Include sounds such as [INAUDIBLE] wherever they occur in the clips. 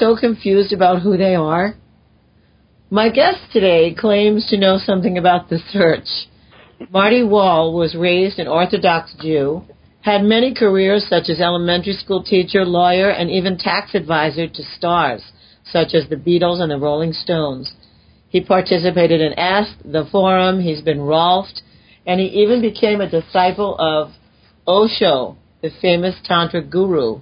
so confused about who they are? My guest today claims to know something about the search. Marty Wohl was raised an Orthodox Jew, had many careers such as elementary school teacher, lawyer, and even tax advisor to stars such as the Beatles and the Rolling Stones. He participated in est, the Forum, he's been Rolfed, and he even became a disciple of Osho, the famous Tantra guru.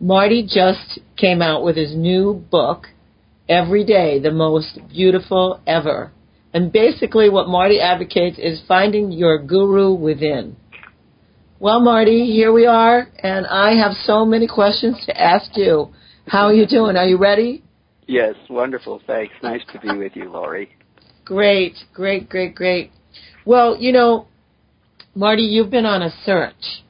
Marty just came out with his new book, Every Day, the Most Beautiful Ever. And basically what Marty advocates is finding your guru within. Well, Marty, here we are, and I have so many questions to ask you. How are you doing? Are you ready? Yes, wonderful. Thanks. Nice to be with you, Laurie. Great, great, great, great. Well, you know, Marty, you've been on a search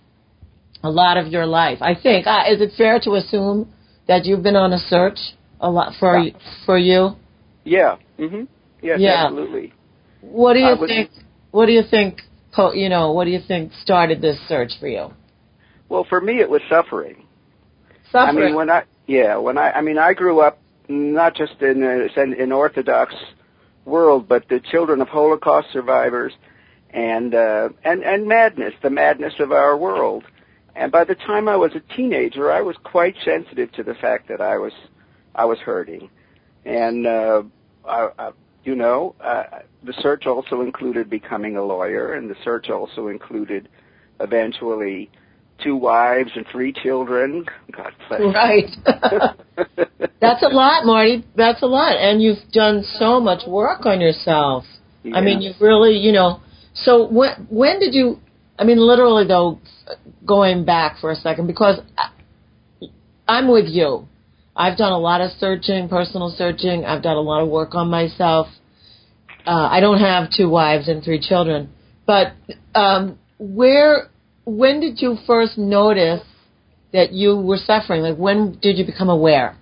a lot of your life. I think. Uh, is it fair to assume that you've been on a search a lot for yeah. for you? Yeah. Mhm. Yes, yeah. absolutely. What do you think? What do you think? You know, what do you think started this search for you? Well, for me, it was suffering. Suffering. I mean, when I yeah, when I I mean, I grew up not just in an in Orthodox world, but the children of Holocaust survivors and uh, and and madness, the madness of our world. And by the time I was a teenager, I was quite sensitive to the fact that I was I was hurting, and uh, I, I, you know, uh, the search also included becoming a lawyer, and the search also included eventually two wives and three children. God bless. Right. [LAUGHS] That's a lot, Marty. That's a lot, and you've done so much work on yourself. Yeah. I mean, you've really, you know. So when when did you? I mean, literally though, going back for a second because I'm with you. I've done a lot of searching, personal searching. I've done a lot of work on myself. Uh, I don't have two wives and three children, but um, where when did you first notice that you were suffering? Like when did you become aware?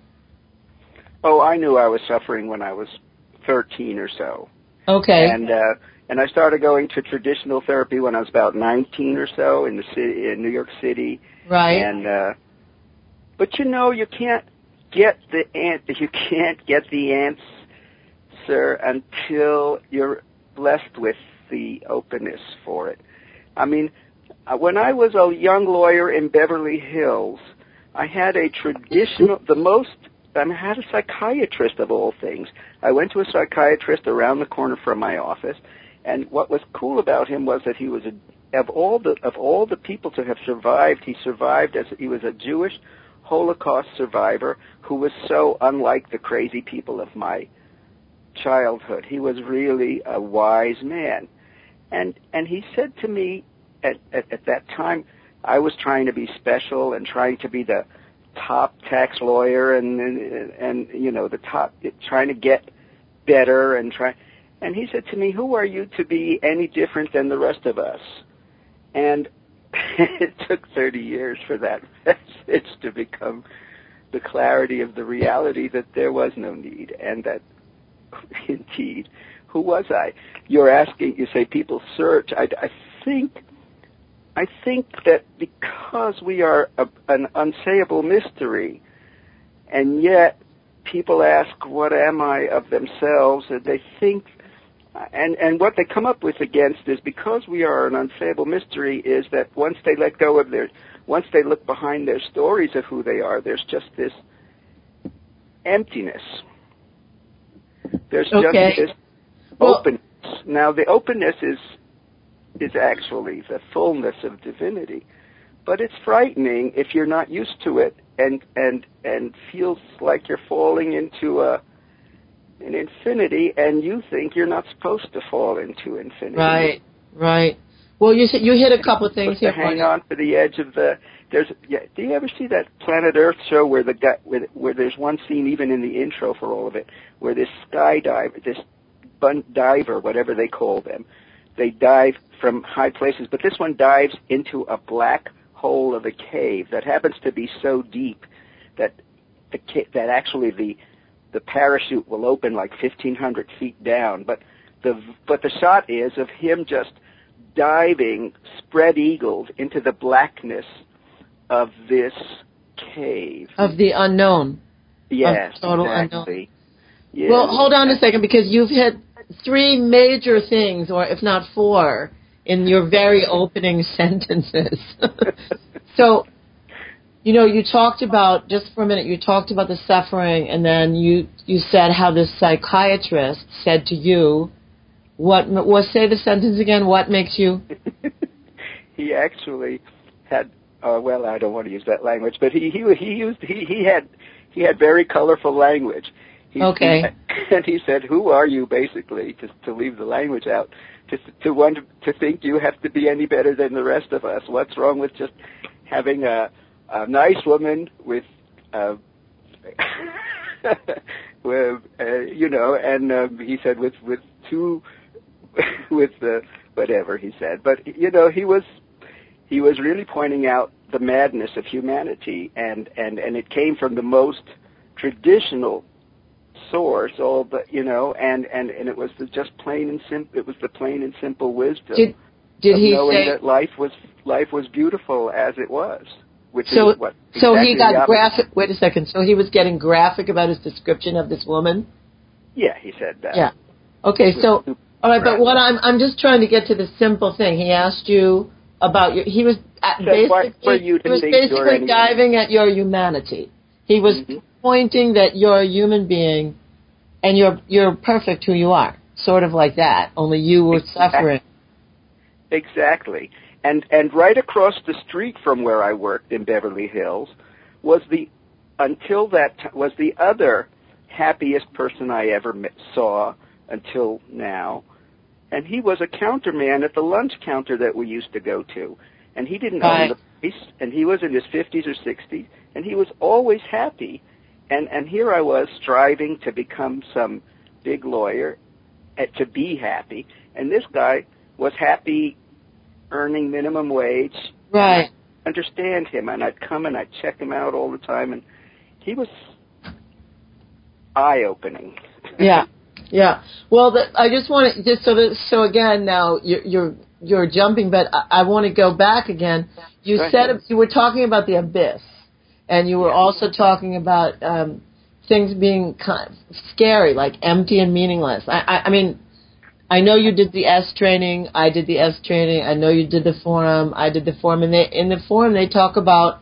Oh, I knew I was suffering when I was 13 or so. Okay. And uh and I started going to traditional therapy when I was about 19 or so in the city in New York City. Right. And uh but you know, you can't get the ant [LAUGHS] you can't get the answer until you're blessed with the openness for it. I mean, uh, when I was a young lawyer in Beverly Hills, I had a traditional, the most, I had a psychiatrist of all things. I went to a psychiatrist around the corner from my office, and what was cool about him was that he was a, of all the of all the people to have survived, he survived as he was a Jewish Holocaust survivor who was so unlike the crazy people of my childhood. He was really a wise man. And and he said to me at, at, at that time, I was trying to be special and trying to be the top tax lawyer and, and, and you know, the top, trying to get better and try. And he said to me, who are you to be any different than the rest of us? And [LAUGHS] it took 30 years for that [LAUGHS] message to become the clarity of the reality that there was no need and that [LAUGHS] indeed, who was I? You're asking, you say people search. I, I think I think that because we are a, an unsayable mystery, and yet people ask, "What am I of themselves?" and they think, and and what they come up with against is because we are an unsayable mystery is that once they let go of their, once they look behind their stories of who they are, there's just this emptiness. There's okay. just this well, openness. Now the openness is is actually the fullness of divinity. But it's frightening if you're not used to it and and and feels like you're falling into a an infinity and you think you're not supposed to fall into infinity. Right, right. Well, you you hit a couple of things here. To hang on to the edge of the there's yeah. Do you ever see that Planet Earth show where the guy where, where there's one scene even in the intro for all of it where this skydiver, this bun diver, whatever they call them, they dive from high places, but this one dives into a black hole of a cave that happens to be so deep that the that actually the the parachute will open like 1500 feet down but the but the shot is of him just diving spread eagled into the blackness of this cave of the unknown Yes, total exactly. Yes. Well, hold on a second because you've hit three major things, or if not four, in your very opening [LAUGHS] sentences. [LAUGHS] so, you know, you talked about just for a minute. You talked about the suffering, and then you you said how this psychiatrist said to you, "What was say the sentence again? What makes you?" [LAUGHS] he actually had. Uh, well, I don't want to use that language, but he he he used he he had he had very colorful language. He, okay. He, [LAUGHS] and he said, "Who are you?" Basically, to to leave the language out, to to want to think you have to be any better than the rest of us. What's wrong with just having a a nice woman with uh, [LAUGHS] with uh, you know, and um, he said with with two [LAUGHS] with the whatever he said, but you know he was he was really pointing out the madness of humanity, and and and it came from the most traditional source, all the you know, and and and it was the just plain and simple. It was the plain and simple wisdom. Did, did of he knowing say that life was life was beautiful as it was? Which so, is what exactly so he got graphic. Wait a second. So he was getting graphic about his description of this woman. Yeah, he said that. Yeah. Okay. So all right, but what I'm I'm just trying to get to the simple thing. He asked you about your. He was at basically for you he was basically diving at your humanity. He was Mhm. pointing that you're a human being, and you're you're perfect who you are. Sort of like that. Only you were Exactly. suffering. Exactly. And and right across the street from where I worked in Beverly Hills was the until that t- was the other happiest person I ever met, saw until now. And he was a counterman at the lunch counter that we used to go to. And he didn't Right. own the place and he was in his 50s or 60s and he was always happy. And and here I was striving to become some big lawyer uh, to be happy and this guy was happy earning minimum wage. Right. Understand him, and I'd come and I'd check him out all the time, and he was eye opening. Yeah. Yeah. Well, the, I just want to just so that so again now you're you're, you're jumping, but I, I want to go back again. You Go said ahead. you were talking about the abyss, and you were Yeah. also talking about um, things being kind of scary, like empty and meaningless. I, I, I mean, I know you did the est training. I did the est training. I know you did the forum. I did the forum, and they, in the forum they talk about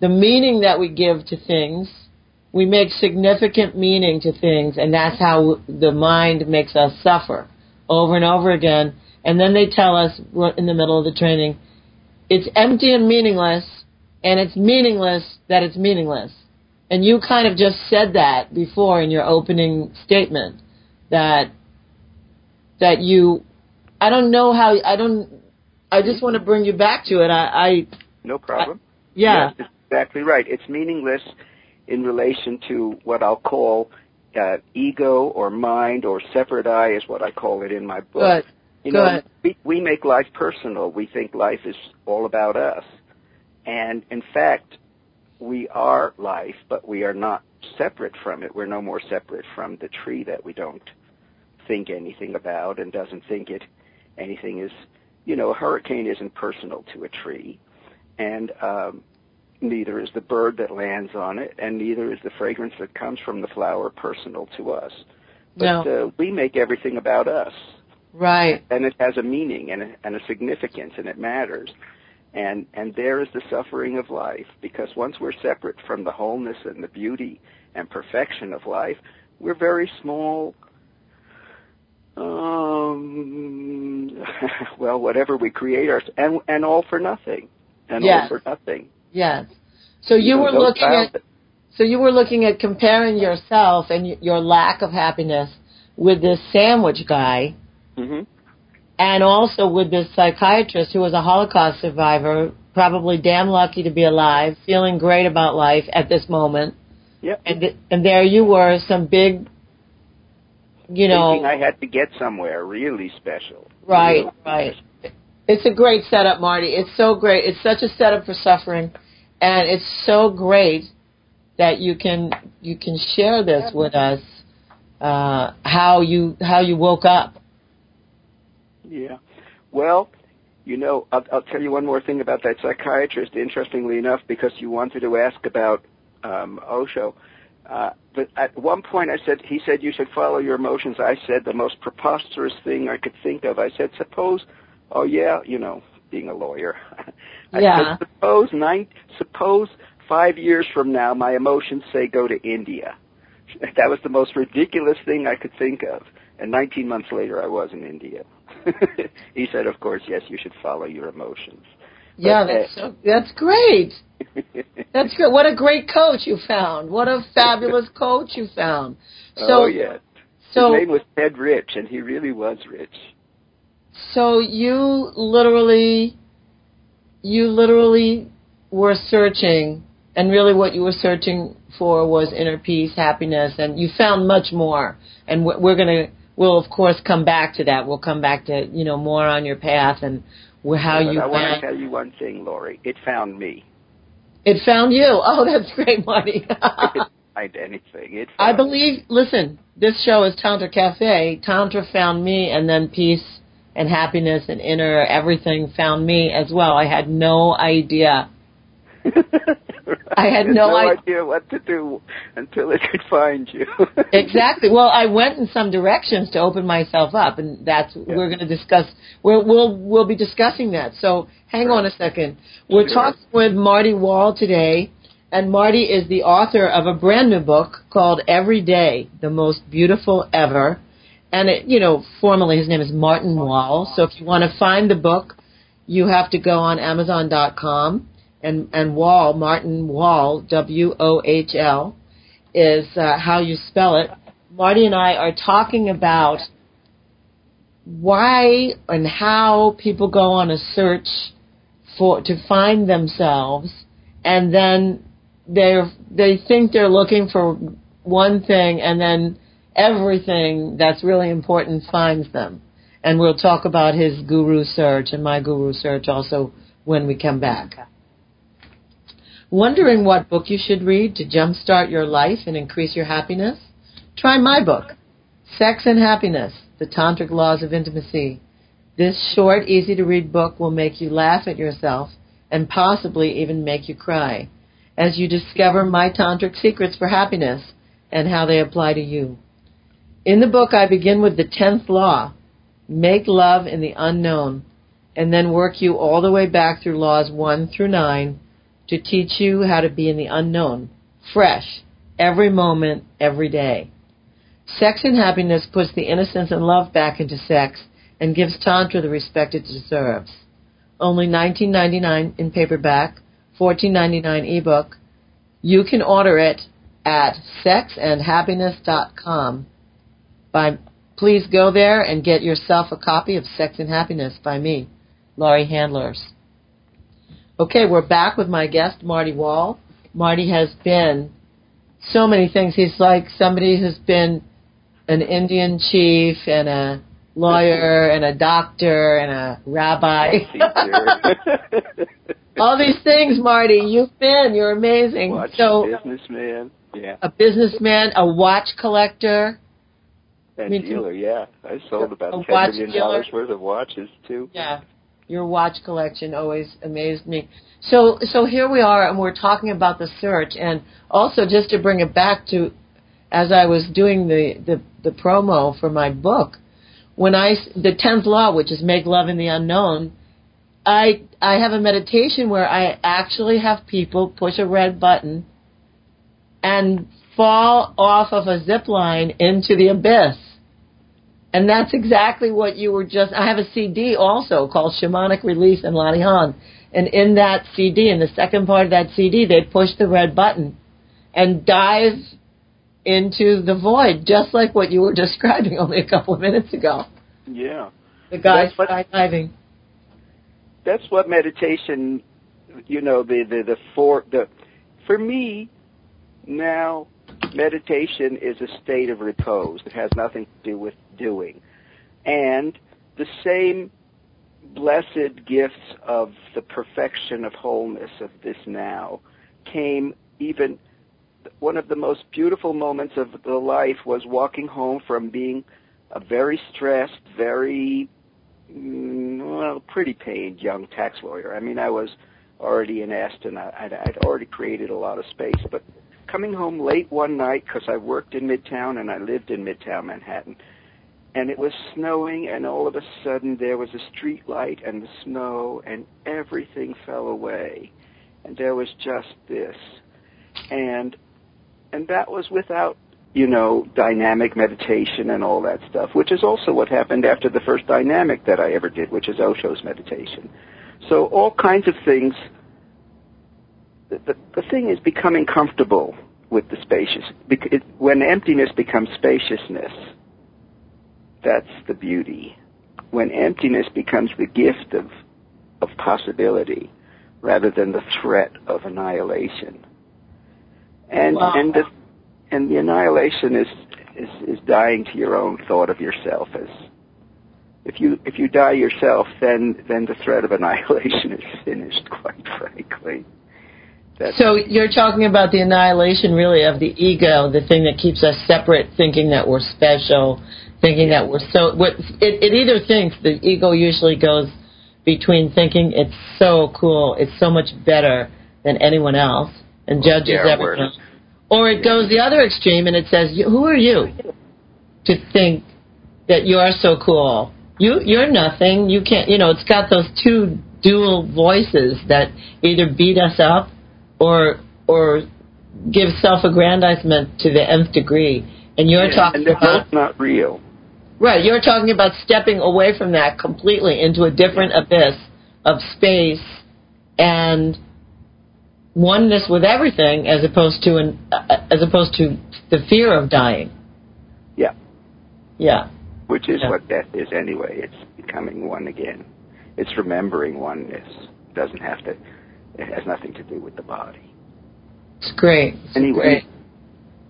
the meaning that we give to things. We make significant meaning to things, and that's how the mind makes us suffer over and over again. And then they tell us in the middle of the training, it's empty and meaningless, and it's meaningless that it's meaningless. And you kind of just said that before in your opening statement that that you I don't know how I don't I just want to bring you back to it. I, I No problem. yeah. Yes, exactly right. It's meaningless in relation to what I'll call uh, ego or mind or separate I is what I call it in my book. Good. You know, Good. we, we make life personal. We think life is all about us. And in fact, we are life, but we are not separate from it. We're no more separate from the tree that we don't think anything about and doesn't think it anything is, you know, a hurricane isn't personal to a tree. And um, neither is the bird that lands on it, and neither is the fragrance that comes from the flower personal to us. But No. uh, we make everything about us Right. and it has a meaning and a, and a significance and it matters and and there is the suffering of life because once we're separate from the wholeness and the beauty and perfection of life we're very small um [LAUGHS] well whatever we create our and and all for nothing and Yes. all for nothing Yes. So you know, were looking at so you were looking at comparing yourself and your lack of happiness with this sandwich guy mm-hmm. and also with this psychiatrist who was a Holocaust survivor, probably damn lucky to be alive, feeling great about life at this moment. Yep. And and there you were, some big, you know, I had to get somewhere really special right, Really right. It's a great setup, Marty. It's so great. It's such a setup for suffering, and it's so great that you can you can share this with us. Uh, how you how you woke up. Yeah. Well, you know, I'll, I'll tell you one more thing about that psychiatrist. Interestingly enough, because you wanted to ask about um, Osho, Uh, but at one point, I said, he said, you should follow your emotions. I said the most preposterous thing I could think of. I said, suppose, oh yeah, you know, being a lawyer. [LAUGHS] I Yeah. said, suppose nine, suppose five years from now, my emotions say go to India. [LAUGHS] That was the most ridiculous thing I could think of. And 19 months later, I was in India. [LAUGHS] he said, of course, yes, you should follow your emotions. Yeah, But, that's so, that's great. That's good. What a great coach you found. What a fabulous [LAUGHS] coach you found. Oh, so, oh yeah. so, His name was Ted Rich, and he really was rich. so you literally, you literally were searching, and really what you were searching for was inner peace, happiness, and you found much more. And we're we're gonna, we'll of course come back to that. We'll come back to you know more on your path and how but you I want to tell you one thing, Laurie. It found me. It found you. Oh, that's great, Marty. [LAUGHS] Find anything. It I believe. Listen, this show is Tantra Cafe. Tantra found me, and then peace and happiness and inner everything found me as well. I had no idea. I had You no i- idea what to do until it could find you. [LAUGHS] Exactly. Well, I went in some directions to open myself up, and that's we're going to discuss. We'll we'll we'll be discussing that. So hang on a second. We're Sure. talking with Marty Wohl today, and Marty is the author of a brand new book called Every Day: The Most Beautiful Ever. And it, you know, formally his name is Martin Wohl. So if you want to find the book, you have to go on Amazon.com and and Wohl Martin Wohl W O H L is uh, how you spell it. Marty and I are talking about why and how people go on a search for to find themselves, and then they they think they're looking for one thing, and then everything that's really important finds them. And we'll talk about his guru search and my guru search also when we come back. Wondering what book you should read to jumpstart your life and increase your happiness? Try my book, Sex and Happiness The Tantric Laws of Intimacy. This short, easy to read book will make you laugh at yourself and possibly even make you cry as you discover my tantric secrets for happiness and how they apply to you. In the book, I begin with the 10th law make love in the unknown, and then work you all the way back through laws 1 through 9 to teach you how to be in the unknown, fresh, every moment, every day. Sex and happiness puts the innocence and love back into sex and gives Tantra the respect it deserves. Only $19.99 in paperback, $14.99 ebook. You can order it at sexandhappiness.com. By, please go there and get yourself a copy of Sex and Happiness by me, Laurie Handlers. Okay, we're back with my guest, Marty Wohl. Marty has been so many things. He's like somebody who's been an Indian chief and a lawyer and a doctor and a rabbi. [LAUGHS] All these things, Marty, you've been. You're amazing. Watch so, businessman. Yeah. a businessman, a watch collector. And Me too. dealer, yeah. I sold about ten watch dealer. dollars worth of watches too. Yeah, your watch collection always amazed me. So, so here we are, and we're talking about the search, and also just to bring it back to, as I was doing the the, the promo for my book, when I the tenth law, which is make love in the unknown, I I have a meditation where I actually have people push a red button and fall off of a zip line into the abyss. And that's exactly what you were just. I have a CD also called Shamanic Release and Latihan. And in that CD, in the second part of that CD, they push the red button and dive into the void, just like what you were [LAUGHS] describing only a couple of minutes ago. Yeah. The guy That's what- skydiving. That's what meditation you know, the the, the for the for me now meditation is a state of repose. It has nothing to do with doing. And the same blessed gifts of the perfection of wholeness of this now came even one of the most beautiful moments of the life was walking home from being a very stressed, very mm, well, pretty paid young tax lawyer. I mean, I was already in Aston. I, I'd, I'd already created a lot of space, but coming home late one night because I worked in Midtown and I lived in Midtown Manhattan. And it was snowing, and all of a sudden there was a street light and the snow, and everything fell away. And there was just this. And and that was without you know, dynamic meditation and all that stuff, which is also what happened after the first dynamic that I ever did, which is Osho's meditation. So all kinds of things. The, the, the thing is becoming comfortable with the spacious. It, when emptiness becomes spaciousness, that's the beauty. When emptiness becomes the gift of, of possibility rather than the threat of annihilation. And, wow. and the, and the annihilation is, is is dying to your own thought of yourself as if you if you die yourself then then the threat of annihilation [LAUGHS] is finished quite frankly That's so you're talking about the annihilation really of the ego the thing that keeps us separate thinking that we're special thinking that we're so what it, it either thinks the ego usually goes between thinking it's so cool it's so much better than anyone else and judges yeah, everyone or it goes the other extreme and it says, "Who are you to think that you are so cool? You you're nothing. You can't. You know, it's got those two dual voices that either beat us up or or give self-aggrandizement to the nth degree. And you're yeah, talking and about not real. Right, you're talking about stepping away from that completely into a different abyss of space and oneness with everything as opposed to an uh, as opposed to the fear of dying. Yeah. Yeah. Which is yeah. what death is anyway. It's becoming one again. It's remembering oneness. It doesn't have to. It has nothing to do with the body. It's great. It's anyway. Great.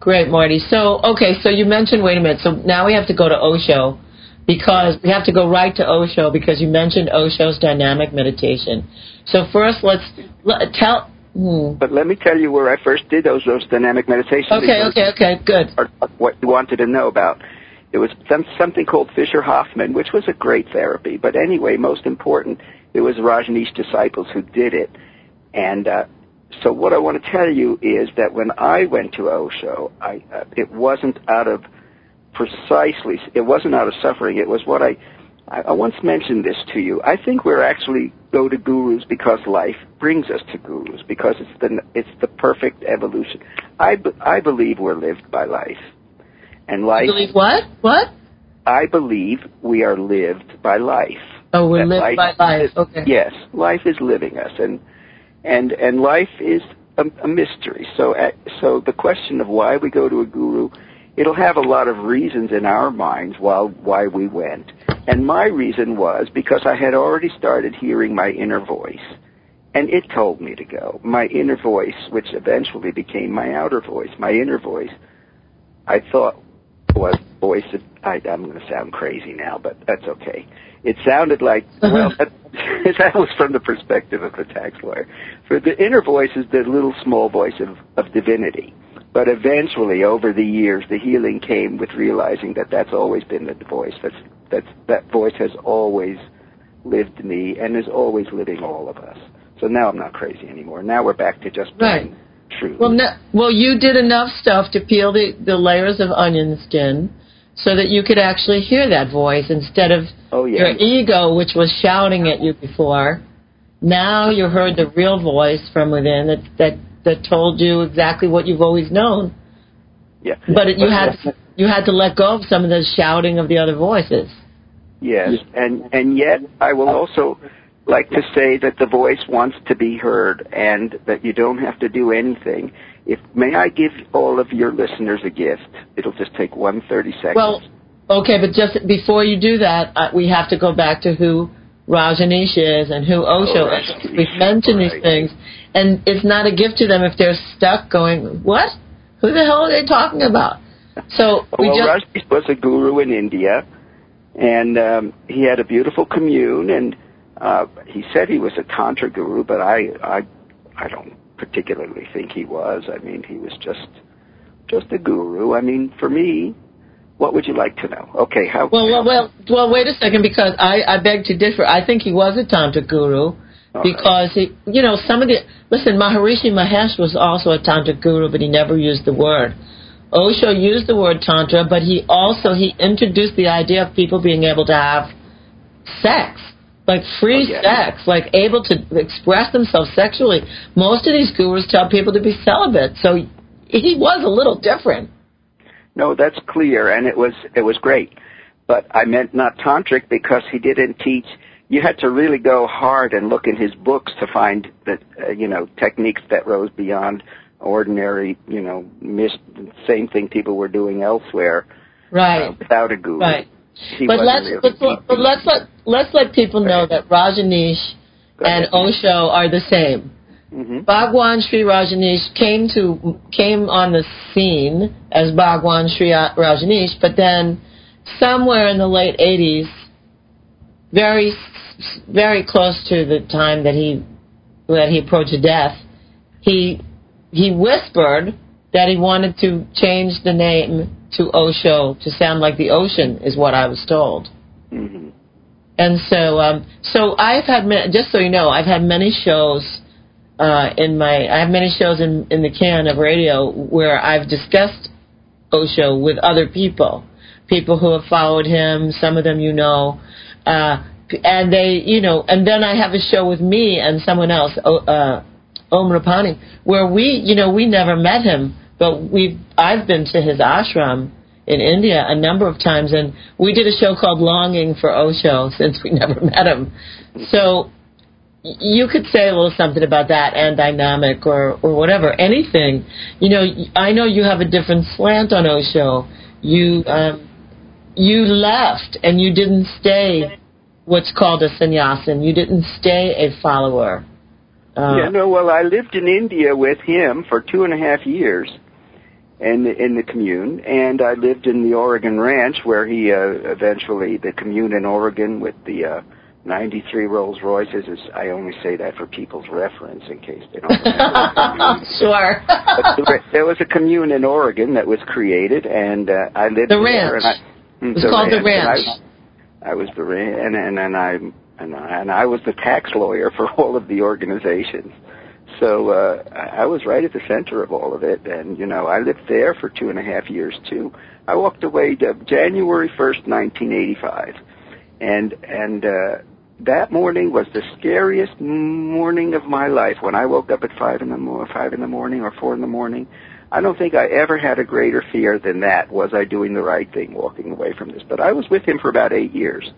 Great, Marty. So, okay, so you mentioned, wait a minute, so now we have to go to Osho because we have to go right to Osho because you mentioned Osho's dynamic meditation. So first, let's let, tell Hmm. But let me tell you where I first did those those dynamic meditations. Okay, okay, okay, good. What you wanted to know about. It was some, something called Fischer-Hoffman, which was a great therapy. But anyway, most important, it was Rajneesh disciples who did it. And uh, so what I want to tell you is that when I went to Osho, I, uh, it wasn't out of precisely, it wasn't out of suffering. It was what I I, I once mentioned this to you. I think we're actually go to gurus because life brings us to gurus because it's the it's the perfect evolution. I I believe we're lived by life, and life. You believe what? What? I believe we are lived by life. Oh, we're lived life by life. Is, okay. Yes, life is living us, and and and life is a, a mystery. So uh, so the question of why we go to a guru, it'll have a lot of reasons in our minds while why we went. And my reason was because I had already started hearing my inner voice. And it told me to go. My inner voice, which eventually became my outer voice, my inner voice, I thought was voice of, I, I'm going to sound crazy now, but that's okay. It sounded like, [LAUGHS] uh-huh. well, that, [LAUGHS] that was from the perspective of a tax lawyer. For the inner voice is the little small voice of, of divinity. But eventually, over the years, the healing came with realizing that that's always been the voice. That's that that voice has always lived me and is always living all of us. So now I'm not crazy anymore. Now we're back to just being right. true. Well, no, well, you did enough stuff to peel the the layers of onion skin so that you could actually hear that voice instead of oh, yeah. your ego, which was shouting at you before. Now you heard the real voice from within that that that told you exactly what you've always known. Yeah. But it, you had to, you had to let go of some of the shouting of the other voices. Yes, and and yet I will also like to say that the voice wants to be heard and that you don't have to do anything. If may I give all of your listeners a gift? It'll just take one thirty seconds. Well, okay, but just before you do that, uh, we have to go back to who Rajneesh is and who Osho oh, is. We've mentioned right. these things, and it's not a gift to them if they're stuck going, "What? Who the hell are they talking about?" So [LAUGHS] we well, just Rajneesh was a guru in India and um, he had a beautiful commune, and uh, he said he was a tantra guru, but I, I, I don't particularly think he was. I mean, he was just, just a guru. I mean, for me, what would you like to know? Okay, how? Well, well, well, well. Wait a second, because I, I beg to differ. I think he was a tantra guru, because he, you know, some of the listen. Maharishi Mahesh was also a tantra guru, but he never used the word. Osho used the word tantra, but he also he introduced the idea of people being able to have sex, like free Oh, yeah. sex, like able to express themselves sexually. Most of these gurus tell people to be celibate, so he was a little different. No, that's clear, and it was it was great. But I meant not tantric because he didn't teach. You had to really go hard and look in his books to find that uh, you know techniques that rose beyond ordinary, you know, mis- same thing people were doing elsewhere Right. uh, without a guru. Right. But let's really but, but let's let let's let people know that Rajneesh and. Osho are the same. Mhm. Bhagwan Sri Rajneesh came to came on the scene as Bhagwan Sri Rajneesh, but then somewhere in the late '80s, very very close to the time that he that he approached death, he he whispered that he wanted to change the name to Osho to sound like the ocean, is what I was told. Mhm. And so, um, so I've had ma- just so you know, I've had many shows uh, in my I have many shows in in the can of radio where I've discussed Osho with other people, people who have followed him. Some of them you know, uh, and they you know, and then I have a show with me and someone else, uh, Om Rapani, where we you know we never met him, but we've I've been to his ashram in India a number of times, and we did a show called Longing for Osho [LAUGHS] since we never met him. So you could say a little something about that and dynamic or or whatever, anything. You know, I know you have a different slant on Osho. You um, you left and you didn't stay what's called a sannyasin. You didn't stay a follower. Uh, yeah, no. Well, I lived in India with him for two and a half years, in the, in the commune, and I lived in the Oregon Ranch where he uh, eventually the commune in Oregon with the uh, 93 Rolls Royces. Is, I only say that for people's reference in case they don't remember. [LAUGHS] sure. but [LAUGHS] there- was a commune in Oregon that was created, and uh, I lived in The there. ranch. I, Mm, It's called the ranch. I, I was the ranch, and and and I and I, and I was the tax lawyer for all of the organizations. So uh, I I was right at the center of all of it, and you know I lived there for two and a half years too. I walked away to January first, nineteen eighty-five, and and uh, that morning was the scariest morning of my life. When I woke up at five in the mo- five in the morning or four in the morning, I don't think I ever had a greater fear than that. Was I doing the right thing, walking away from this? But I was with him for about eight years,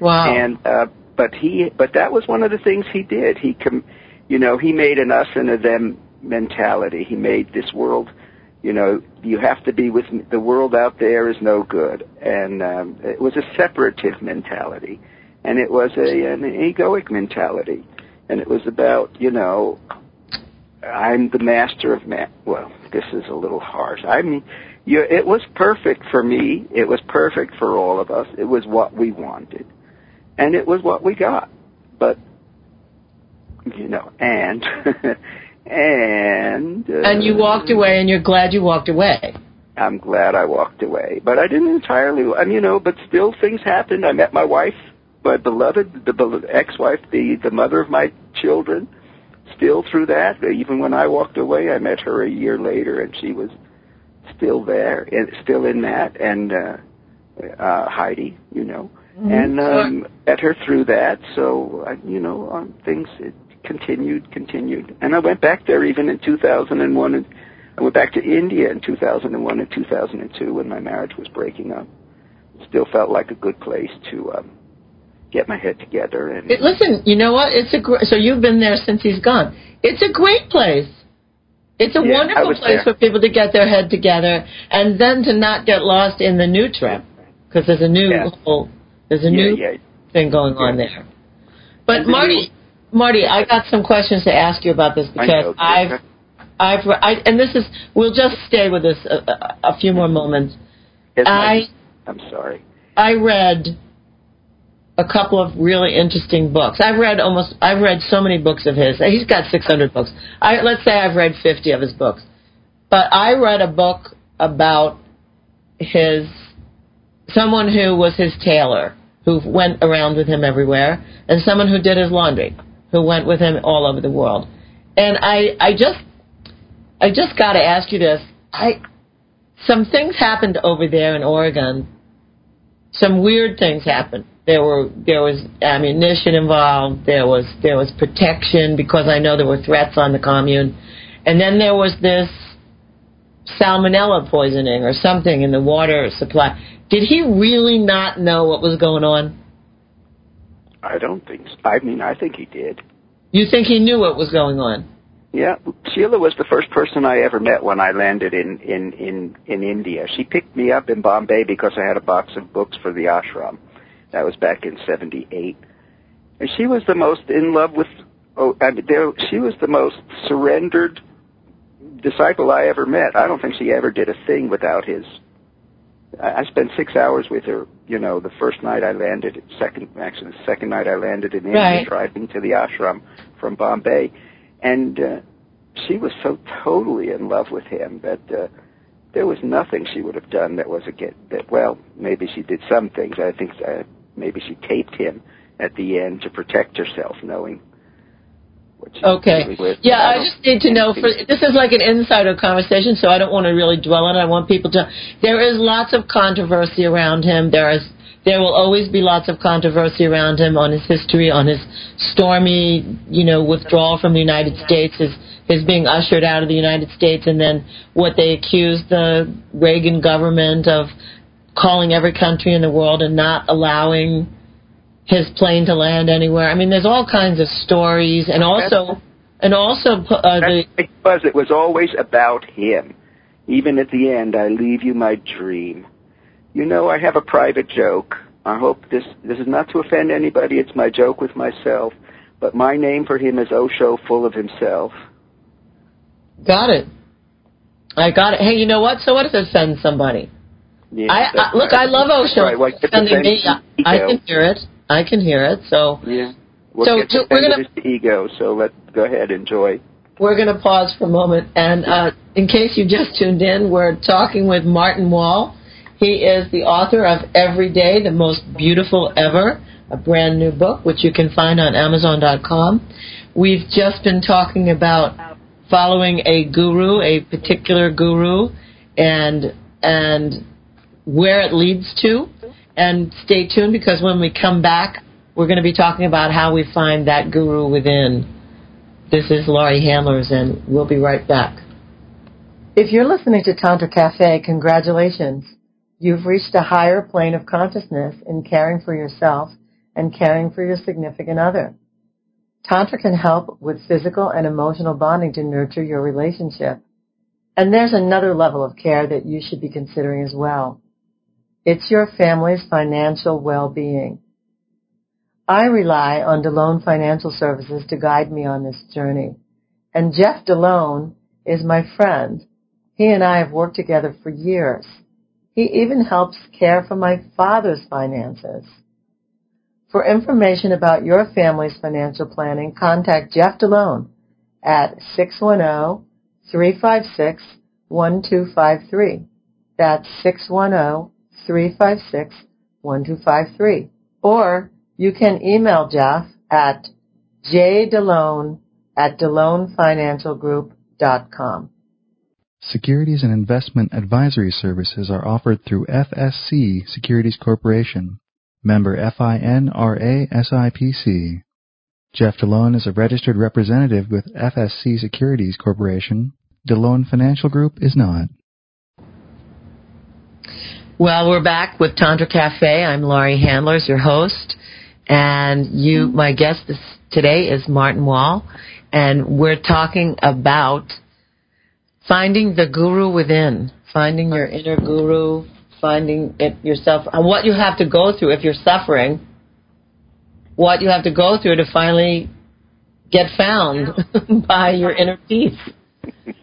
Wow. and uh, but he but that was one of the things he did. He com- you know he made an us and a them mentality. He made this world. You know, you have to be with me. the world out there is no good, and um, it was a separative mentality, and it was a an egoic mentality, and it was about you know, I'm the master of man. Well, this is a little harsh. I mean, you, it was perfect for me. It was perfect for all of us. It was what we wanted, and it was what we got. But you know, and [LAUGHS] and uh, and you walked away, and you're glad you walked away. I'm glad I walked away, but I didn't entirely. I mean, you know, but still things happened. I met my wife, my beloved, the ex-wife, the the mother of my children. Still through that, even when I walked away, I met her a year later, and she was still there, and still in that. And uh, uh, Heidi, you know, and um, met her through that. So I, you know, um, things it continued, continued, and I went back there even in 2001. And I went back to India in 2001 and 2002 when my marriage was breaking up. Still felt like a good place to um, get my head together and. It, listen, you know what? It's a gr- so you've been there since he's gone. It's a great place. It's a Yeah, wonderful place there. for people to get their head together and then to not get lost in the new trip because there's a new Yeah. whole there's a yeah, new thing going on there. But Marty, Marty, I got some questions to ask you about this because know. I've I've I, and this is we'll just stay with this a, a, a few more moments. It's I my- I'm sorry. I read a couple of really interesting books. I've read almost I've read so many books of his. He's got 600 books. I let's say I've read 50 of his books. But I read a book about his someone who was his tailor who went around with him everywhere and someone who did his laundry. Who went with him all over the world. And I, I just, I just got to ask you this. I, some things happened over there in Oregon. Some weird things happened. There were, there was ammunition involved. There was, there was protection because I know there were threats on the commune. And then there was this salmonella poisoning or something in the water supply. Did he really not know what was going on? I don't think so. I mean, I think he did. You think he knew what was going on? Yeah, Sheela was the first person I ever met when I landed in in in in India. She picked me up in Bombay because I had a box of books for the ashram. That was back in '78, and she was the most in love with. Oh, I mean, there, she was the most surrendered disciple I ever met. I don't think she ever did a thing without his. I spent six hours with her. You know, the first night I landed, second actually the second night I landed in India, Right. driving to the ashram from Bombay, and uh, she was so totally in love with him that uh, there was nothing she would have done that was a get that. Well, maybe she did some things. I think uh, maybe she taped him at the end to protect herself, knowing. Okay. Yeah, I don't just need to know. For this is like an insider conversation, so I don't want to really dwell on it. I want people to. There is lots of controversy around him. There is. There will always be lots of controversy around him on his history, on his stormy, you know, withdrawal from the United States, his his being ushered out of the United States, and then what they accused the Reagan government of calling every country in the world and not allowing his plane to land anywhere. I mean, there's all kinds of stories, and also, and also uh, the because it was always about him. Even at the end, I leave you my dream. You know, I have a private joke. I hope this this is not to offend anybody. It's my joke with myself. But my name for him is Osho, full of himself. got it. I got it. Hey, you know what? So what if it offends somebody? Yeah, I, I look. right. I love Osho. Right, well, it Offending me, I, I can hear it. I can hear it. So Yeah. What So, gets so we're gonna- is the ego. So let's go ahead, enjoy. we're going to pause for a moment. And uh, in case you just tuned in, we're talking with Martin Wohl. He is the author of Every Day, the Most Beautiful Ever, a brand new book, which you can find on Amazon.com. We've just been talking about following a guru, a particular guru, and and where it leads to. And stay tuned because when we come back, we're going to be talking about how we find that guru within. This is Laurie Handlers, and we'll be right back. If you're listening to Tantra Cafe, congratulations. You've reached a higher plane of consciousness in caring for yourself and caring for your significant other. Tantra can help with physical and emotional bonding to nurture your relationship. And there's another level of care that you should be considering as well. It's your family's financial well-being. I rely on DeLone Financial Services to guide me on this journey. And Jeff DeLone is my friend. He and I have worked together for years. He even helps care for my father's finances. For information about your family's financial planning, contact Jeff DeLone at 610-356-1253. That's 610-356-1253. Or you can email Jeff at jdelone at delonefinancialgroup.com. Securities and investment advisory services are offered through FSC Securities Corporation, member FINRA SIPC. Jeff DeLone is a registered representative with FSC Securities Corporation. DeLone Financial Group is not. Well, we're back with Tantra Cafe. I'm Laurie Handlers, your host, and you, my guest this, today is Martin Wohl, and we're talking about finding the guru within, finding your inner guru, finding it yourself, and what you have to go through if you're suffering, what you have to go through to finally get found [LAUGHS] by your inner peace. [LAUGHS]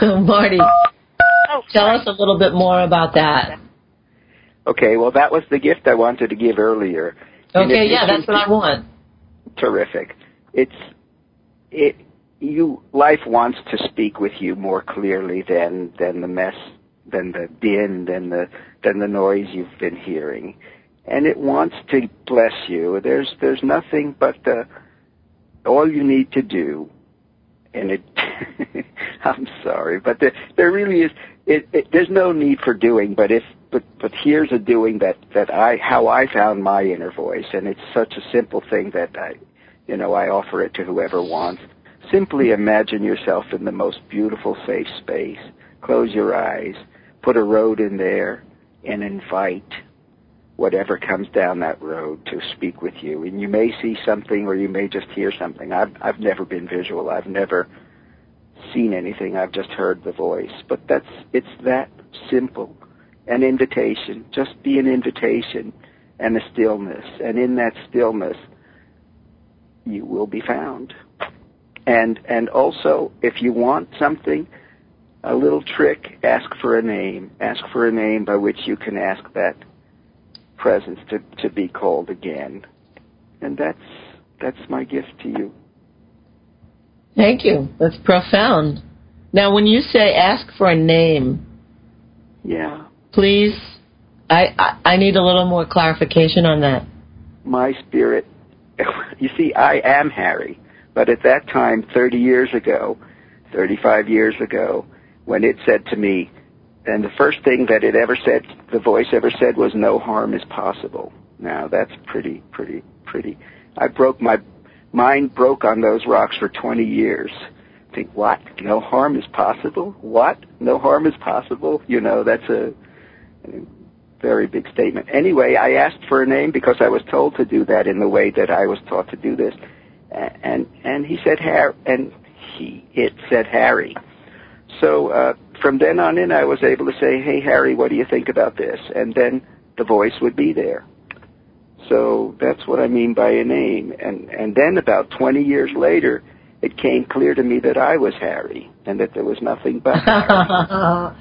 So, Marty, oh, tell us a little bit more about that. Okay, well, that was the gift I wanted to give earlier. Okay, yeah, that's what I want. terrific. It's it you life wants to speak with you more clearly than than the mess than the din than the than the noise you've been hearing. And it wants to bless you. There's there's nothing but the all you need to do, and it, [LAUGHS] I'm sorry, but there, there really is, it, it, there's no need for doing, but if, but, but here's a doing that, that I, how I found my inner voice, and it's such a simple thing that I, you know, I offer it to whoever wants. Simply imagine yourself in the most beautiful safe space. Close your eyes, put a road in there, and invite whatever comes down that road to speak with you. And you may see something or you may just hear something. I've, I've never been visual. I've never seen anything. I've just heard the voice. But that's, it's that simple. An invitation. Just be an invitation and a stillness. And in that stillness, you will be found. And, and also, if you want something, a little trick, ask for a name. Ask for a name by which you can ask that presence to, to be called again. And that's that's my gift to you. Thank you. That's profound. Now when you say ask for a name, yeah. Please I, I, I need a little more clarification on that. My spirit [LAUGHS] you see, I am Harry, but at that time, 30 years ago, 35 years ago, when it said to me, and the first thing that it ever said, the voice ever said was no harm is possible. Now that's pretty, pretty, pretty. I broke my mind broke on those rocks for 20 years. Think what? No harm is possible? What? No harm is possible? You know, that's a, very big statement. Anyway, I asked for a name because I was told to do that in the way that I was taught to do this. And and he said Harry, and he it said Harry. So uh, from then on in, I was able to say, "Hey, Harry, what do you think about this?" And then the voice would be there. So that's what I mean by a name. And and then about 20 years later, it came clear to me that I was Harry and that there was nothing but. [LAUGHS]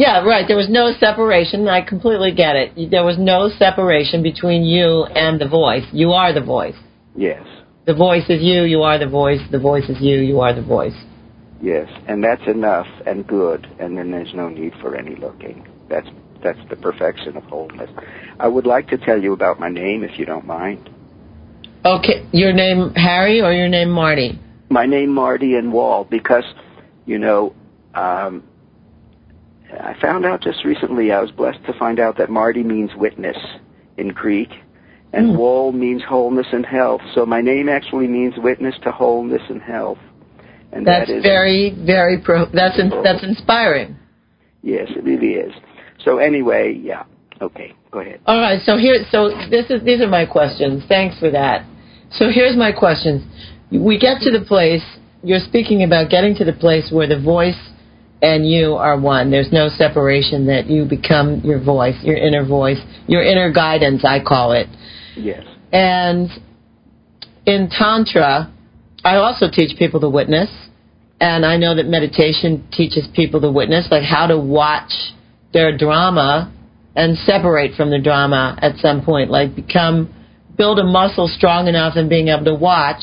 yeah, right. There was no separation. I completely get it. There was no separation between you and the voice. You are the voice. Yes. The voice is you. You are the voice. The voice is you. You are the voice. Yes, and that's enough and good, and then there's no need for any looking. That's that's the perfection of wholeness. I would like to tell you about my name, if you don't mind. Okay, your name Harry or your name Marty? My name Marty and Wohl because, you know, um, I found out just recently. I was blessed to find out that Marty means witness in Greek, and mm. Wohl means wholeness and health. So my name actually means witness to wholeness and health. And that's that is very, very pro. That's in, that's inspiring. Yes, it really is. So anyway, yeah. Okay, go ahead. All right. So here, so this is these are my questions. Thanks for that. So here's my questions. We get to the place you're speaking about getting to the place where the voice and you are one. There's no separation. That you become your voice, your inner voice, your inner guidance. I call it. Yes. And in tantra, I also teach people to witness, and I know that meditation teaches people to witness, like how to watch their drama and separate from the drama at some point, like become, build a muscle strong enough in being able to watch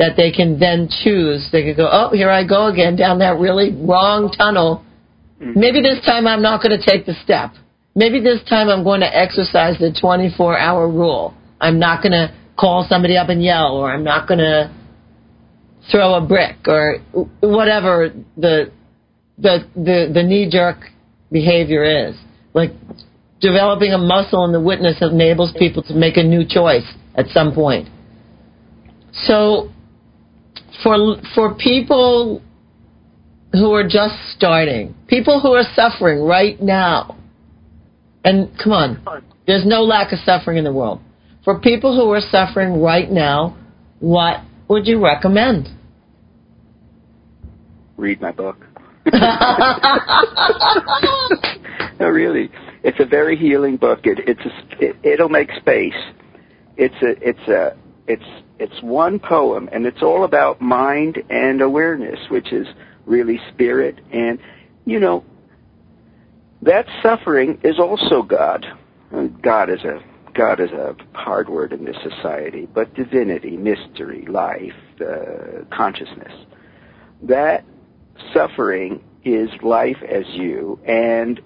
that they can then choose. They could go, oh, here I go again down that really wrong tunnel. Mm-hmm. Maybe this time I'm not going to take the step. Maybe this time I'm going to exercise the 24 hour rule. I'm not going to call somebody up and yell, or I'm not going to throw a brick or whatever the the the, the knee jerk behavior is. Like developing a muscle in the witness enables people to make a new choice at some point. So for for people who are just starting, people who are suffering right now, and come on, there's no lack of suffering in the world. For people who are suffering right now, what would you recommend? Read my book. [LAUGHS] no, really, it's a very healing book. It, it's a, it, it'll make space. It's a it's a it's it's one poem, and it's all about mind and awareness, which is really spirit. And you know, that suffering is also God. God is a God is a hard word in this society, but divinity, mystery, life, uh, consciousness. That suffering is life as you, and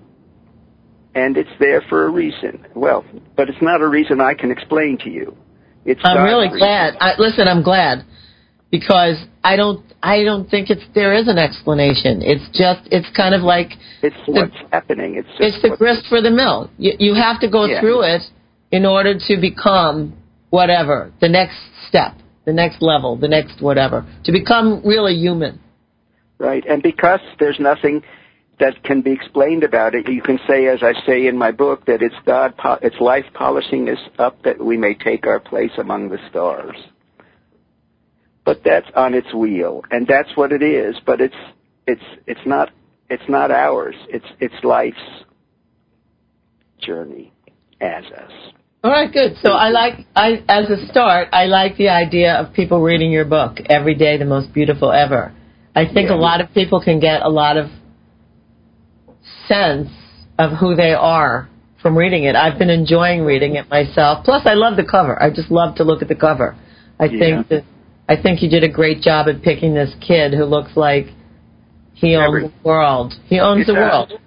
and it's there for a reason. Well, but it's not a reason I can explain to you. It's I'm really reason. glad. I, listen, I'm glad. because I don't I don't think it's there is an explanation. It's just it's kind of like it's the- what's happening. It's just it's the grist for the mill. You, you have to go Yeah. through it in order to become whatever the next step, the next level, the next whatever, to become really human. right. And because there's nothing that can be explained about it, you can say, as I say in my book, that it's God, po- it's life polishing us up that we may take our place among the stars. But that's on its wheel, and that's what it is. But it's it's it's not it's not ours. It's it's life's journey as us. All right, good. So I like I as a start, I like the idea of people reading your book every day, the most beautiful ever. I think Yeah. a lot of people can get a lot of sense of who they are from reading it. I've been enjoying reading it myself. Plus, I love the cover. I just love to look at the cover. I Yeah. think that I think you did a great job at picking this kid who looks like he owns Every- the world. He owns the world.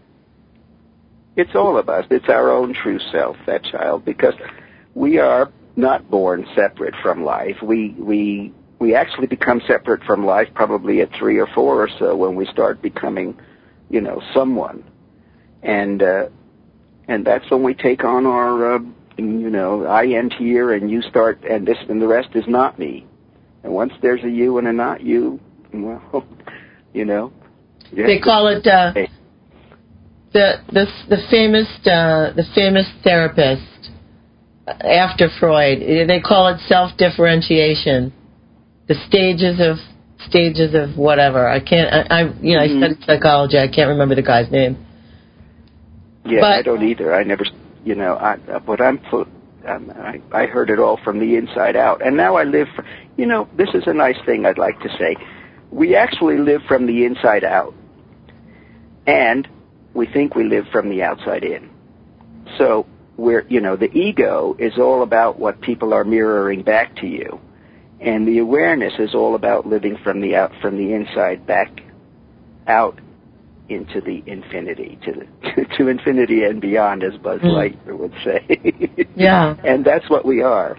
It's all of us. It's our own true self, that child, because we are not born separate from life. We we we actually become separate from life probably at three or four or so when we start becoming, you know, someone, and uh, and that's when we take on our, uh, you know, I end here and you start, and this and the rest is not me. And once there's a you and a not you, well, [LAUGHS] you know, you They call it uh, the the the famous uh, the famous therapist after Freud. They call it self differentiation. The stages of stages of whatever. I can't. I, I you know Mhm. I studied psychology. I can't remember the guy's name. Yeah, But- I don't either. I never, you know, I, but I'm, fo- um, I, I heard it all from the inside out, and now I live. For, you know, this is a nice thing I'd like to say. We actually live from the inside out, and we think we live from the outside in. So we're, you know, the ego is all about what people are mirroring back to you, and the awareness is all about living from the out, from the inside back out into the infinity, to the, [LAUGHS] to infinity and beyond, as Buzz Mm. Lightyear would say. [LAUGHS] Yeah. and that's what we are.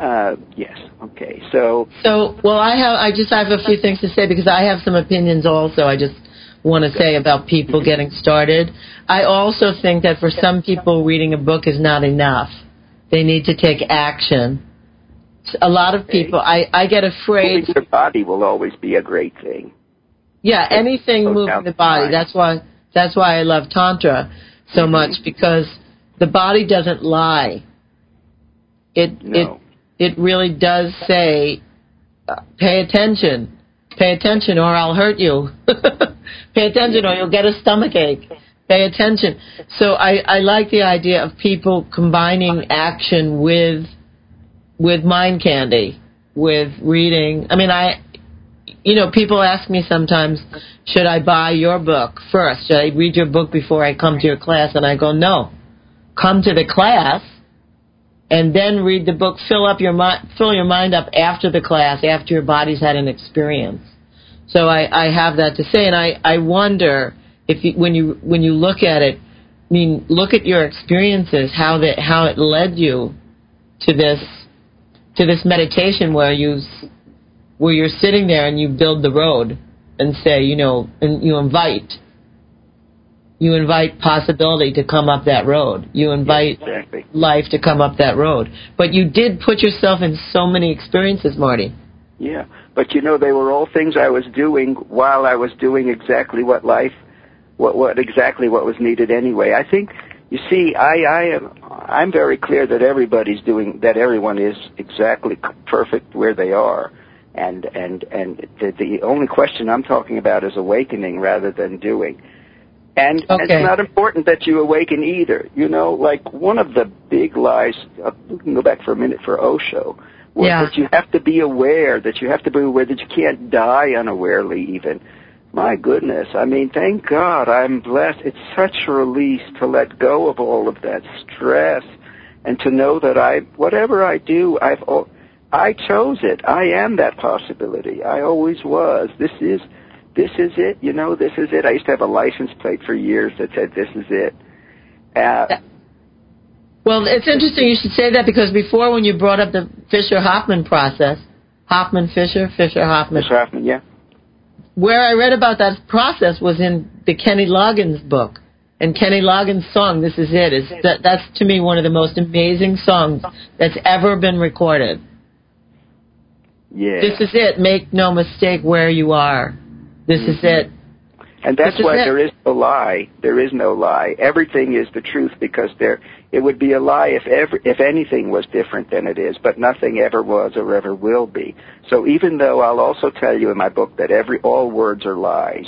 Uh, yes. Okay. So So well, I have I just have a few things to say because I have some opinions also. I just want to say about people getting started. I also think that for some people, reading a book is not enough. They need to take action. A lot of people, I, I get afraid. your body will always be a great thing. Yeah, anything Goes moving the body. That's why that's why I love tantra so Mhm. much because the body doesn't lie. It No. it it really does say, uh, pay attention, pay attention, or I'll hurt you. [LAUGHS] pay attention, or you'll get a stomach ache. Pay attention. So I I like the idea of people combining action with with mind candy, with reading. I mean, I you know, people ask me sometimes, should I buy your book first? Should I read your book before I come to your class? And I go, no. Come to the class and then read the book. Fill up your mind, fill your mind up after the class, after your body's had an experience. So I, I have that to say, and I, I wonder if you, when you when you look at it, I mean, look at your experiences, how that how it led you to this to this meditation where you where you're sitting there and you build the road and say, you know, and you invite you invite possibility to come up that road. You invite Exactly. life to come up that road. But you did put yourself in so many experiences, Marty. Yeah. But you know, they were all things I was doing while I was doing exactly what life, what what exactly what was needed anyway. I think you see, I I am I'm very clear that everybody's doing that. Everyone is exactly perfect where they are, and and and the the only question I'm talking about is awakening rather than doing. And Okay. it's not important that you awaken either. You know, like one of the big lies, uh, we can go back for a minute for Osho, was Yeah. that you have to be aware, that you have to be aware that you can't die unawarely even. My goodness, I mean, thank God I'm blessed. It's such a release to let go of all of that stress and to know that I, whatever I do, I've, al- I chose it. I am that possibility. I always was. This is, this is it. You know, this is it. I used to have a license plate for years that said, this is it. Uh, Well, it's interesting you should say that because before when you brought up the Fischer-Hoffman process, Hoffman Fisher, Fischer-Hoffman. Fisher Hoffman, yeah. Where I read about that process was in the Kenny Loggins book. And Kenny Loggins' song, This Is It, is that that's to me one of the most amazing songs that's ever been recorded. Yeah. This is it. Make no mistake where you are. This is it. And that's why it. there is no lie. There is no lie. Everything is the truth because there it would be a lie if ever if anything was different than it is, but nothing ever was or ever will be. So even though I'll also tell you in my book that every all words are lies,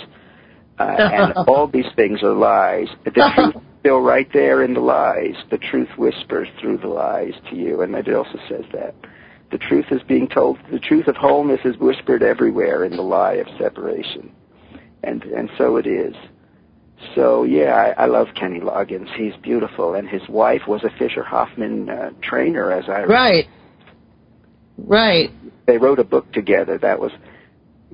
uh, and [LAUGHS] all these things are lies, the [LAUGHS] truth is still right there in the lies. The truth whispers through the lies to you, and it also says that. The truth is being told. The truth of wholeness is whispered everywhere in the lie of separation and and so it is. So yeah, I, I love Kenny Loggins. He's beautiful, and his wife was a Fischer-Hoffman uh, trainer, as I Right. Right. They wrote a book together. That was,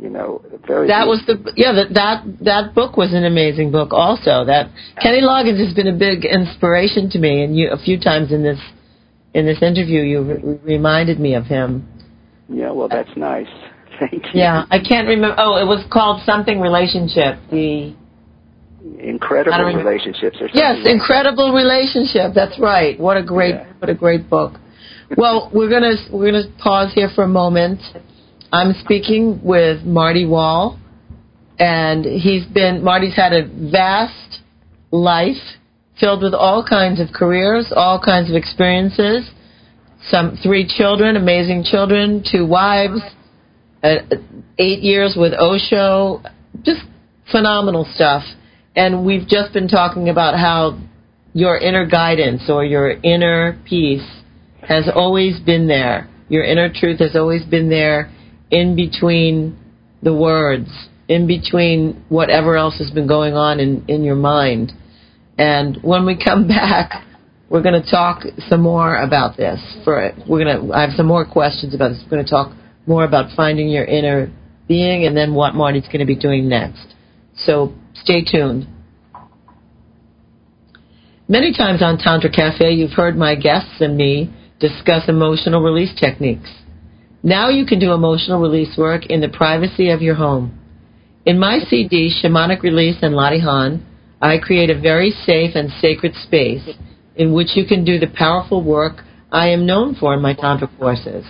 you know, very. That was the yeah that that that book was an amazing book also. That Kenny Loggins has been a big inspiration to me, and you a few times in this in this interview you re- reminded me of him. Yeah, well, that's nice. Thank you. Yeah, I can't remember. Oh, it was called something relationship. The Incredible I don't remember. relationships. Or yes, something incredible relationship. That's right. What a great Yeah. what a great book. Well, we're gonna we're gonna pause here for a moment. I'm speaking with Marty Wohl, and he's been Marty's had a vast life filled with all kinds of careers, all kinds of experiences. Some three children, amazing children, two wives, uh, eight years with Osho, just phenomenal stuff. And we've just been talking about how your inner guidance or your inner peace has always been there. Your inner truth has always been there in between the words, in between whatever else has been going on in, in your mind. And when we come [LAUGHS] back, we're going to talk some more about this. For we're going to, I have some more questions about this. We're going to talk more about finding your inner being and then what Marty's going to be doing next. So stay tuned. Many times on Tantra Cafe, you've heard my guests and me discuss emotional release techniques. Now you can do emotional release work in the privacy of your home. In my CD, Shamanic Release and Latihan, I create a very safe and sacred space in which you can do the powerful work I am known for in my Tantra courses.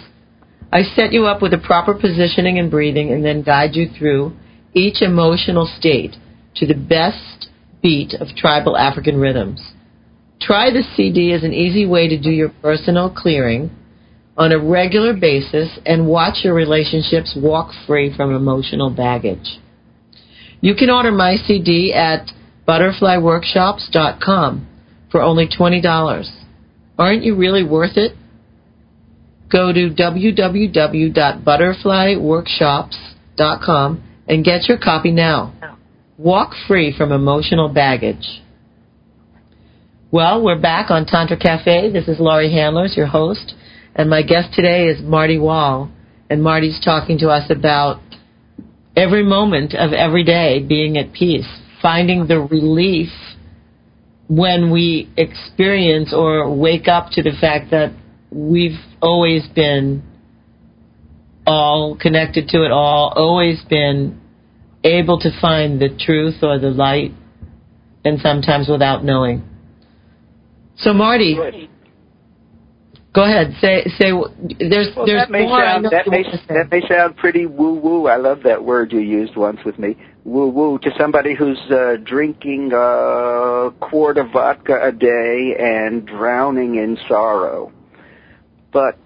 I set you up with a proper positioning and breathing and then guide you through each emotional state to the best beat of tribal African rhythms. Try the CD as an easy way to do your personal clearing on a regular basis and watch your relationships walk free from emotional baggage. You can order my CD at butterflyworkshops.com for only $20. Aren't you really worth it? Go to www.butterflyworkshops.com and get your copy now. Walk free from emotional baggage. Well, we're back on Tantra Cafe. This is Laurie Handlers, your host, and my guest today is Marty Wohl. And Marty's talking to us about every moment of every day being at peace, finding the relief when we experience or wake up to the fact that we've always been all connected to it all, always been able to find the truth or the light, and sometimes without knowing. So, Marty, Good. go ahead. Say, say. There's, Well, there's that may more. Sound that may want to say. that may sound pretty woo woo. I love that word you used once with me. Woo woo to somebody who's uh, drinking a quart of vodka a day and drowning in sorrow. But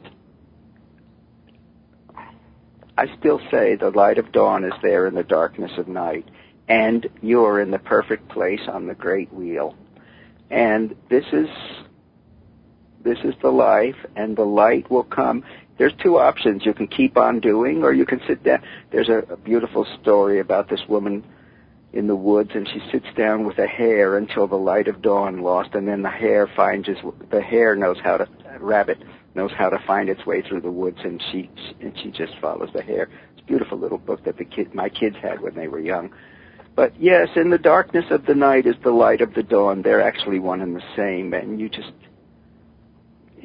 I still say the light of dawn is there in the darkness of night, and you're in the perfect place on the great wheel. And this is this is the life, and the light will come. There's two options. You can keep on doing, or you can sit down. There's a, a beautiful story about this woman in the woods, and she sits down with a hare until the light of dawn lost, and then the hare finds his, the hare knows how to rabbit knows how to find its way through the woods, and she and she just follows the hare. It's a beautiful little book that the kid my kids had when they were young. But yes, in the darkness of the night is the light of the dawn. They're actually one and the same, and you just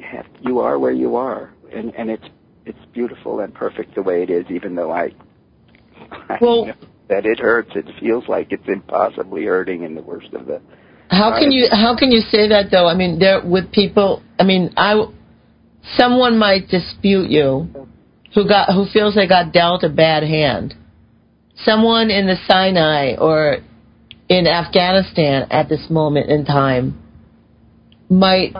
have you are where you are, and and it's it's beautiful and perfect the way it is, even though I, [LAUGHS] I Well- that it hurts. It feels like it's impossibly hurting in the worst of the. How can you how can you say that though? I mean, there with people. I mean, I someone might dispute you who got who feels they got dealt a bad hand. Someone in the Sinai or in Afghanistan at this moment in time might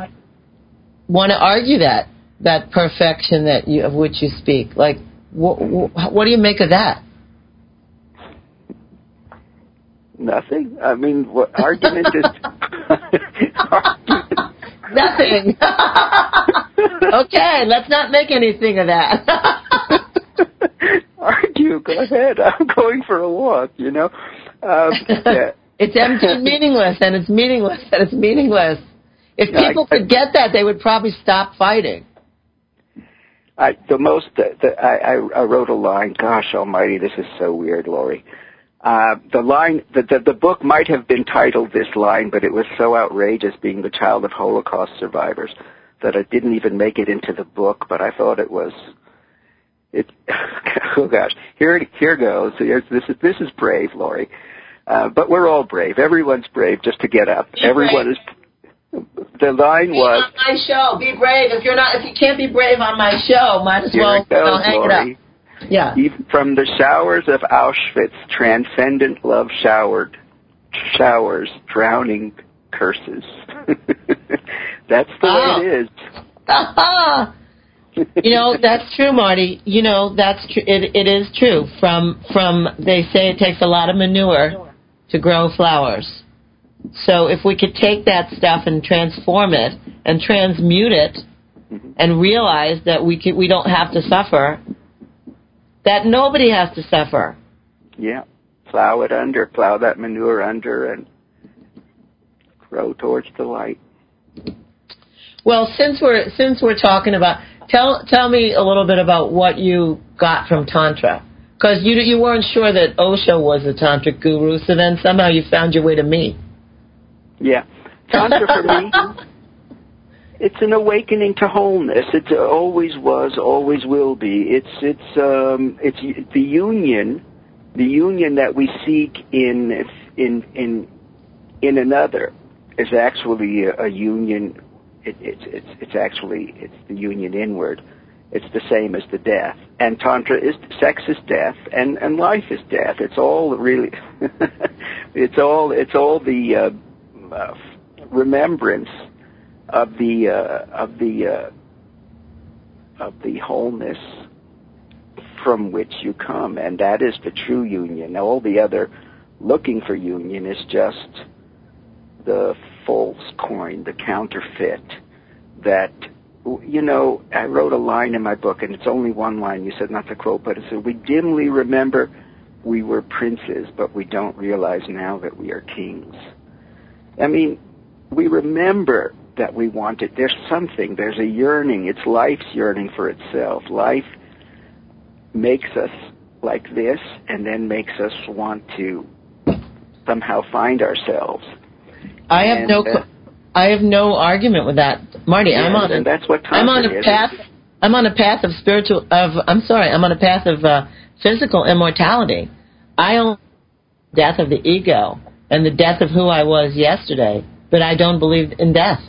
want to argue that that perfection that you of which you speak. Like, what what do you make of that? Nothing. I mean, what argument is? argument, [LAUGHS] Nothing. [LAUGHS] okay, let's not make anything of that. [LAUGHS] argue. Go ahead. I'm going for a walk. You know. Um, yeah. it's empty and meaningless, and it's meaningless, and it's meaningless. If people could get that, they would probably stop fighting. I, the most that that I, I, wrote a line. Gosh Almighty, this is so weird, Laurie. Uh, the line, the, the the book might have been titled this line, but it was so outrageous, being the child of Holocaust survivors, that it didn't even make it into the book. But I thought it was. It. [LAUGHS] Oh gosh, here it here goes. Here's, this is this is brave, Laurie. Uh, but we're all brave. Everyone's brave just to get up. Everyone is. The line Be was. on my show. Be brave. If you're not, if you can't be brave on my show, might as well goes, know, hang Laurie. it up. Yeah. Even from the showers of Auschwitz, transcendent love showered showers, drowning curses. [LAUGHS] That's the Oh. way it oh. is. [LAUGHS] you know that's true, Marty. You know that's true. It it is true. From from they say it takes a lot of manure to grow flowers. So if we could take that stuff and transform it and transmute it mm-hmm. and realize that we could, we don't have to suffer, that nobody has to suffer. yeah. Plow it under, plow that manure under and grow towards the light. Well, since we're since we're talking about tell tell me a little bit about what you got from tantra because you you weren't sure that Osho was a tantric guru, so then somehow you found your way to me. Yeah. Tantra for me, [LAUGHS] it's an awakening to wholeness. It always was, always will be. It's it's um it's the union, the union that we seek in in in in another is actually a, a union. It, it's it's it's actually it's the union inward. It's the same as the death. And tantra is sex is death, and and life is death. It's all really, [LAUGHS] it's all it's all the uh, uh, remembrance of the uh, of the uh, of the wholeness from which you come, and that is the true union. Now, All the other looking for union is just the false coin, the counterfeit. That you know, I wrote a line in my book, and it's only one line. You said not to quote, but it said, "We dimly remember we were princes, but we don't realize now that we are kings." I mean, we remember that we want it. There's something, there's a yearning. It's life's yearning for itself. Life makes us like this and then makes us want to somehow find ourselves. I have And, no uh, I have no argument with that, Marty. I'm on and that's what I'm on a is. path. I'm on a path of spiritual of I'm sorry. I'm on a path of uh, physical immortality. I only death of the ego and the death of who I was yesterday, but I don't believe in death.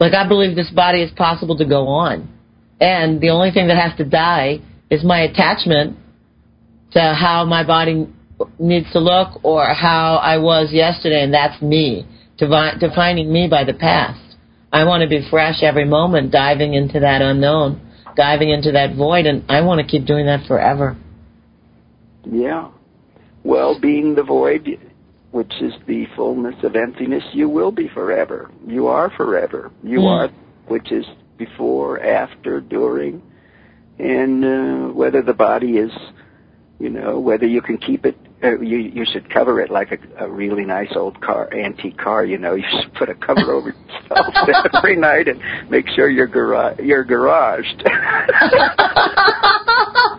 Like I believe this body is possible to go on, and the only thing that has to die is my attachment to how my body needs to look or how I was yesterday, and that's me, defining me by the past. I want to be fresh every moment, diving into that unknown, diving into that void, and I want to keep doing that forever. Yeah. Well, being the void, which is the fullness of emptiness, you will be forever. You are forever. You Mm. are, which is before, after, during, and uh, whether the body is, you know, whether you can keep it. Uh, you you should cover it like a, a really nice old car, antique car. You know, [LAUGHS] you should put a cover over yourself [LAUGHS] every night and make sure you're garage you're garaged. [LAUGHS]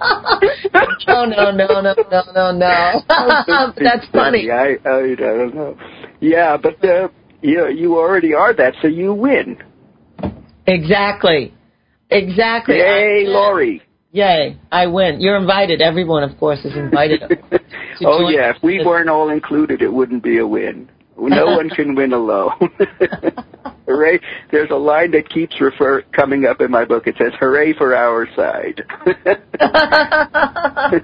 oh no no no no no no! No. [LAUGHS] That's funny. I, I don't know. Yeah, but uh, you you already are that, so you win. Exactly. Exactly. Yay, Laurie. Yay, I win. You're invited. Everyone, of course, is invited. [LAUGHS] oh, yeah. If we weren't all included, it wouldn't be a win. No [LAUGHS] one can win alone. [LAUGHS] hooray. There's a line that keeps refer coming up in my book. It says, hooray for our side. [LAUGHS]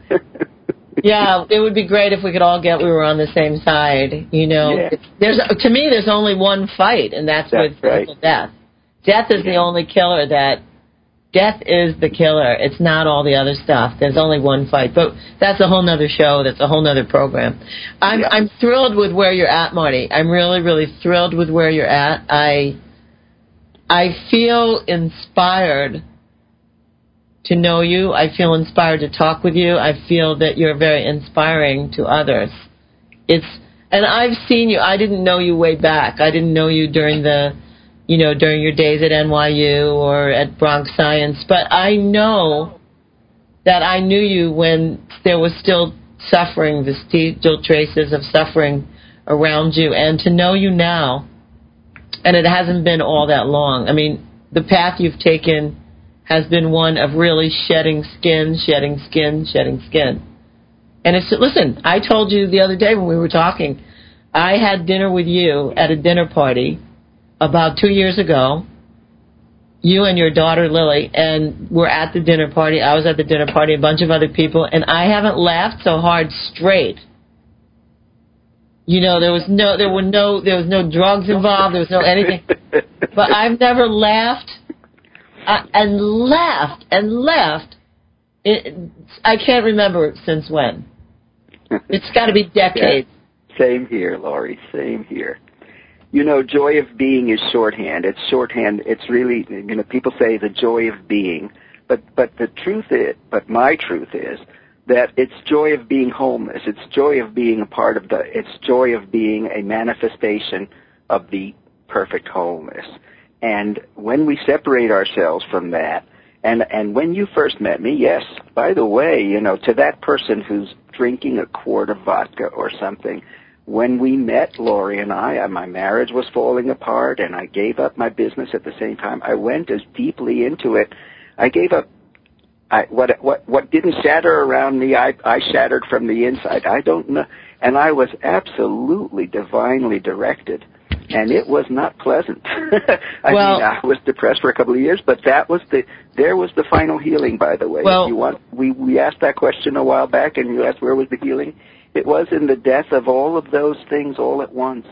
yeah, it would be great if we could all get we were on the same side. You know, Yeah. there's to me there's only one fight, and that's, That's with right. with death. Death is the only killer that. Death is the killer. It's not all the other stuff. There's only one fight, but that's a whole nother show. That's a whole nother program. I'm Yeah. I'm thrilled with where you're at, Marty. I'm really really thrilled with where you're at. I I feel inspired to know you. I feel inspired to talk with you. I feel that you're very inspiring to others. It's and I've seen you. I didn't know you way back. I didn't know you during the, you know, during your days at NYU or at Bronx Science, but I know that I knew you when there was still suffering, vestigial traces of suffering around you, and to know you now, and it hasn't been all that long. I mean, the path you've taken has been one of really shedding skin, shedding skin, shedding skin. And it's listen, I told you the other day when we were talking, I had dinner with you at a dinner party about two years ago. You and your daughter Lily, and we're at the dinner party. I was at the dinner party, a bunch of other people, and I haven't laughed so hard straight. You know, there was no, there were no, there was no drugs involved. There was no anything. [LAUGHS] But I've never laughed uh, and laughed and laughed. It, I can't remember since when. It's got to be [LAUGHS] decades. Same here, Laurie. Same here. You know, joy of being is shorthand. It's shorthand. It's really, you know, people say the joy of being, but but the truth is, but my truth is that it's joy of being homeless. It's joy of being a part of the. It's joy of being a manifestation of the perfect wholeness. And when we separate ourselves from that, and and when you first met me, yes, by the way, you know, to that person who's drinking a quart of vodka or something, when we met, Laurie and I, uh, my marriage was falling apart, and I gave up my business at the same time. I went as deeply into it. I gave up. I, what what what didn't shatter around me, I I shattered from the inside. I don't know, and I was absolutely divinely directed, and it was not pleasant. [LAUGHS] I Well- mean, I was depressed for a couple of years, but that was the there was the final healing. By the way, Well- if you want, we we asked that question a while back, and you asked where was the healing. It was in the death of all of those things all at once.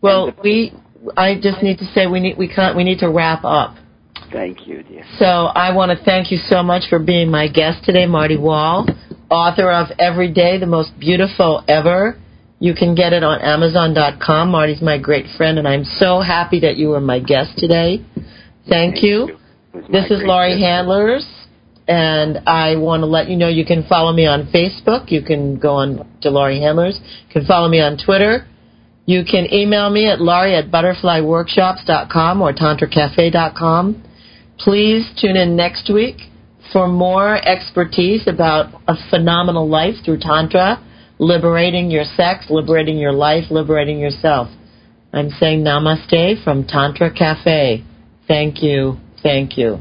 Well, we, I just need to say we need we can't we need to wrap up. Thank you, dear. So I want to thank you so much for being my guest today, Marty Wohl, author of Every Day, the most beautiful ever. You can get it on Amazon.com. Marty's my great friend, and I'm so happy that you were my guest today. Thank, you. It was my This is Laurie. Handlers, and I want to let you know you can follow me on Facebook. You can go on to Laurie Handlers. You can follow me on Twitter. You can email me at laurie at butterflyworkshops.com or tantracafe.com. Please tune in next week for more expertise about a phenomenal life through Tantra, liberating your sex, liberating your life, liberating yourself. I'm saying namaste from Tantra Cafe. Thank you. Thank you.